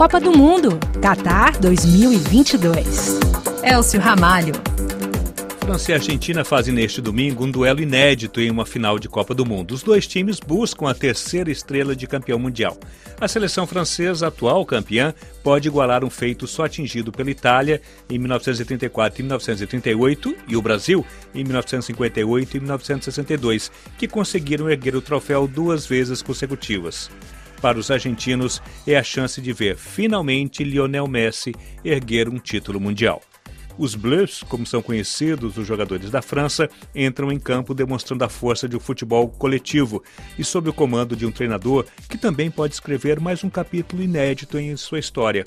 Copa do Mundo, Qatar 2022. Elcio Ramalho. França e Argentina fazem neste domingo um duelo inédito em uma final de Copa do Mundo. Os dois times buscam a terceira estrela de campeão mundial. A seleção francesa, atual campeã, pode igualar um feito só atingido pela Itália em 1934 e 1938 e o Brasil em 1958 e 1962, que conseguiram erguer o troféu duas vezes consecutivas. Para os argentinos, é a chance de ver finalmente Lionel Messi erguer um título mundial. Os Bleus, como são conhecidos os jogadores da França, entram em campo demonstrando a força de um futebol coletivo e sob o comando de um treinador que também pode escrever mais um capítulo inédito em sua história.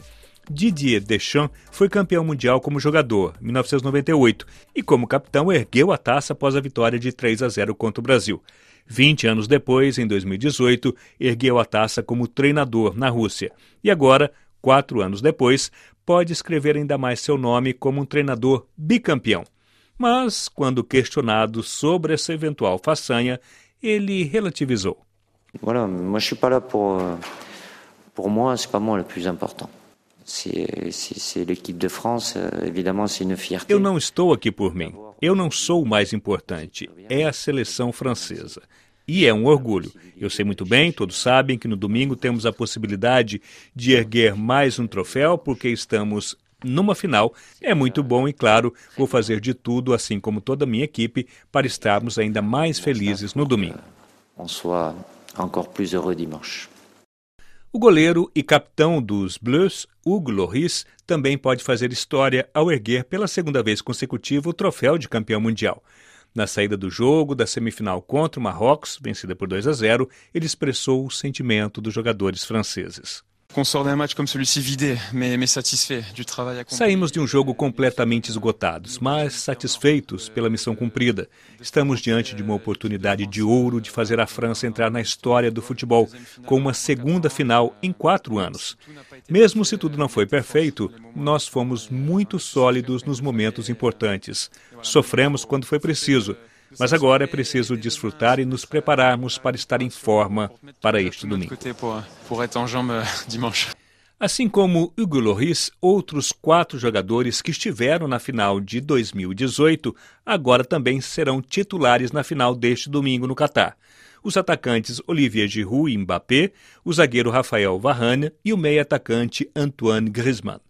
Didier Deschamps foi campeão mundial como jogador, em 1998, e como capitão ergueu a taça após a vitória de 3 a 0 contra o Brasil. 20 anos depois, em 2018, ergueu a taça como treinador na Rússia. E agora, quatro anos depois, pode escrever ainda mais seu nome como um treinador bicampeão. Mas, quando questionado sobre essa eventual façanha, ele relativizou. Voilà, moi je suis pas là pour euh, pour moi, c'est pas moi le plus important. L'équipe de France, euh, évidemment, c'est une fierté. Eu não estou aqui por mim. Eu não sou o mais importante. É a seleção francesa. E é um orgulho. Eu sei muito bem, todos sabem que no domingo temos a possibilidade de erguer mais um troféu, porque estamos numa final. É muito bom e, claro, vou fazer de tudo, assim como toda a minha equipe, para estarmos ainda mais felizes no domingo. O goleiro e capitão dos Bleus, Hugo Lloris, também pode fazer história ao erguer pela segunda vez consecutiva o troféu de campeão mundial. Na saída do jogo da semifinal contra o Marrocos, vencida por 2 a 0, ele expressou o sentimento dos jogadores franceses. Saímos de um jogo completamente esgotados, mas satisfeitos pela missão cumprida. Estamos diante de uma oportunidade de ouro de fazer a França entrar na história do futebol com uma segunda final em quatro anos. Mesmo se tudo não foi perfeito, nós fomos muito sólidos nos momentos importantes. Sofremos quando foi preciso mas agora é preciso desfrutar e nos prepararmos para estar em forma para este domingo. Assim como Hugo Lloris, outros quatro jogadores que estiveram na final de 2018 agora também serão titulares na final deste domingo no Catar. Os atacantes Olivier Giroud e Mbappé, o zagueiro Rafael Varane e o meio-atacante Antoine Griezmann.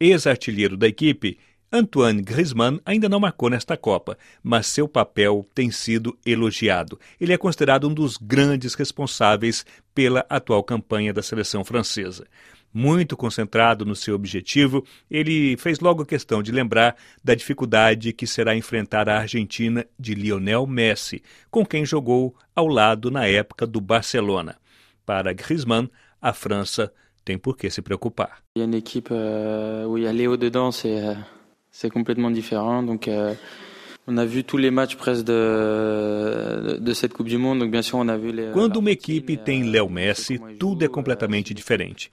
Ex-artilheiro da equipe, Antoine Griezmann ainda não marcou nesta Copa, mas seu papel tem sido elogiado. Ele é considerado um dos grandes responsáveis pela atual campanha da seleção francesa. Muito concentrado no seu objetivo, ele fez logo questão de lembrar da dificuldade que será enfrentar a Argentina de Lionel Messi, com quem jogou ao lado na época do Barcelona. Para Griezmann, a França tem por que se preocupar. Il y a une équipe euh, où il y Léo dedans, c'est euh, c'est complètement différent. Donc, euh, on a vu tous les matchs presque de, de cette Coupe du Monde. Donc, bien sûr, on a vu les. Quando uma equipe tem Léo Messi, tudo é completamente diferente.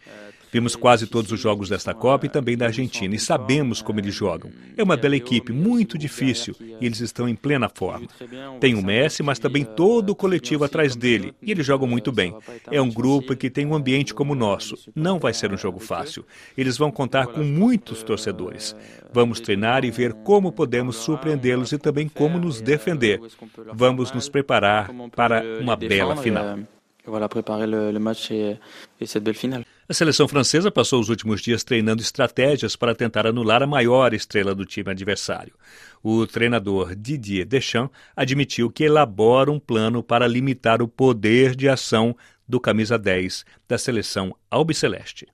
Vimos quase todos os jogos desta Copa e também da Argentina e sabemos como eles jogam. É uma bela equipe, muito difícil e eles estão em plena forma. Tem o Messi, mas também todo o coletivo atrás dele e eles jogam muito bem. É um grupo que tem um ambiente como o nosso. Não vai ser um jogo fácil. Eles vão contar com muitos torcedores. Vamos treinar e ver como podemos surpreendê-los e também como nos defender. Vamos nos preparar para uma bela final. Voilà, préparer le, match et cette belle finale. A seleção francesa passou os últimos dias treinando estratégias para tentar anular a maior estrela do time adversário. O treinador Didier Deschamps admitiu que elabora um plano para limitar o poder de ação do camisa 10 da seleção albiceleste.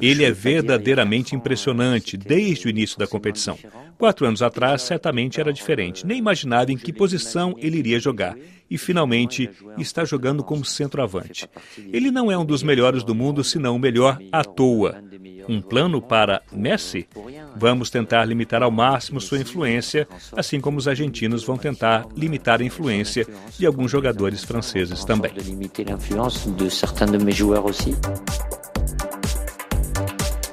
Ele é verdadeiramente impressionante desde o início da competição. Quatro anos atrás, certamente era diferente. Nem imaginava em que posição ele iria jogar. E finalmente está jogando como centroavante. Ele não é um dos melhores do mundo, senão o melhor à toa. Um plano para Messi? Vamos tentar limitar ao máximo sua influência, assim como os argentinos vão tentar limitar a influência de alguns jogadores franceses também.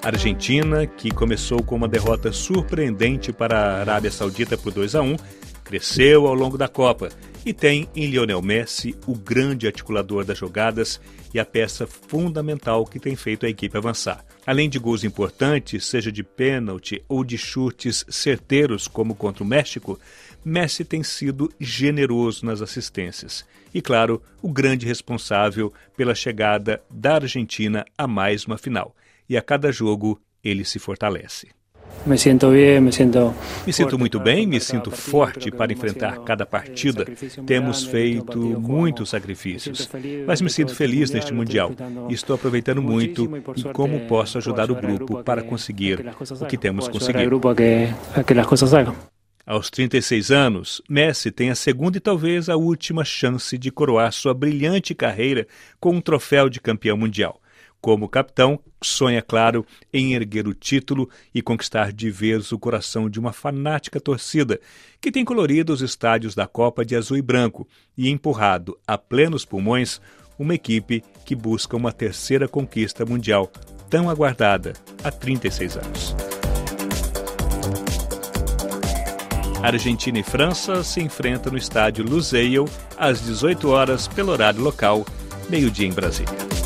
Argentina, que começou com uma derrota surpreendente para a Arábia Saudita por 2 a 1, cresceu ao longo da Copa e tem em Lionel Messi o grande articulador das jogadas e a peça fundamental que tem feito a equipe avançar. Além de gols importantes, seja de pênalti ou de chutes certeiros, como contra o México, Messi tem sido generoso nas assistências. E, claro, o grande responsável pela chegada da Argentina a mais uma final. E a cada jogo ele se fortalece. Me sinto bem, me sinto. Me sinto muito bem, me sinto forte para enfrentar cada partida. Temos feito muitos sacrifícios, mas me sinto feliz neste Mundial e estou aproveitando muito em como posso ajudar o grupo para conseguir o que temos conseguido. Aos 36 anos, Messi tem a segunda e talvez a última chance de coroar sua brilhante carreira com um troféu de campeão mundial. Como capitão, sonha, claro, em erguer o título e conquistar de vez o coração de uma fanática torcida que tem colorido os estádios da Copa de azul e branco e empurrado a plenos pulmões uma equipe que busca uma terceira conquista mundial tão aguardada há 36 anos. Argentina e França se enfrentam no estádio Lusail às 18 horas pelo horário local, meio-dia em Brasília.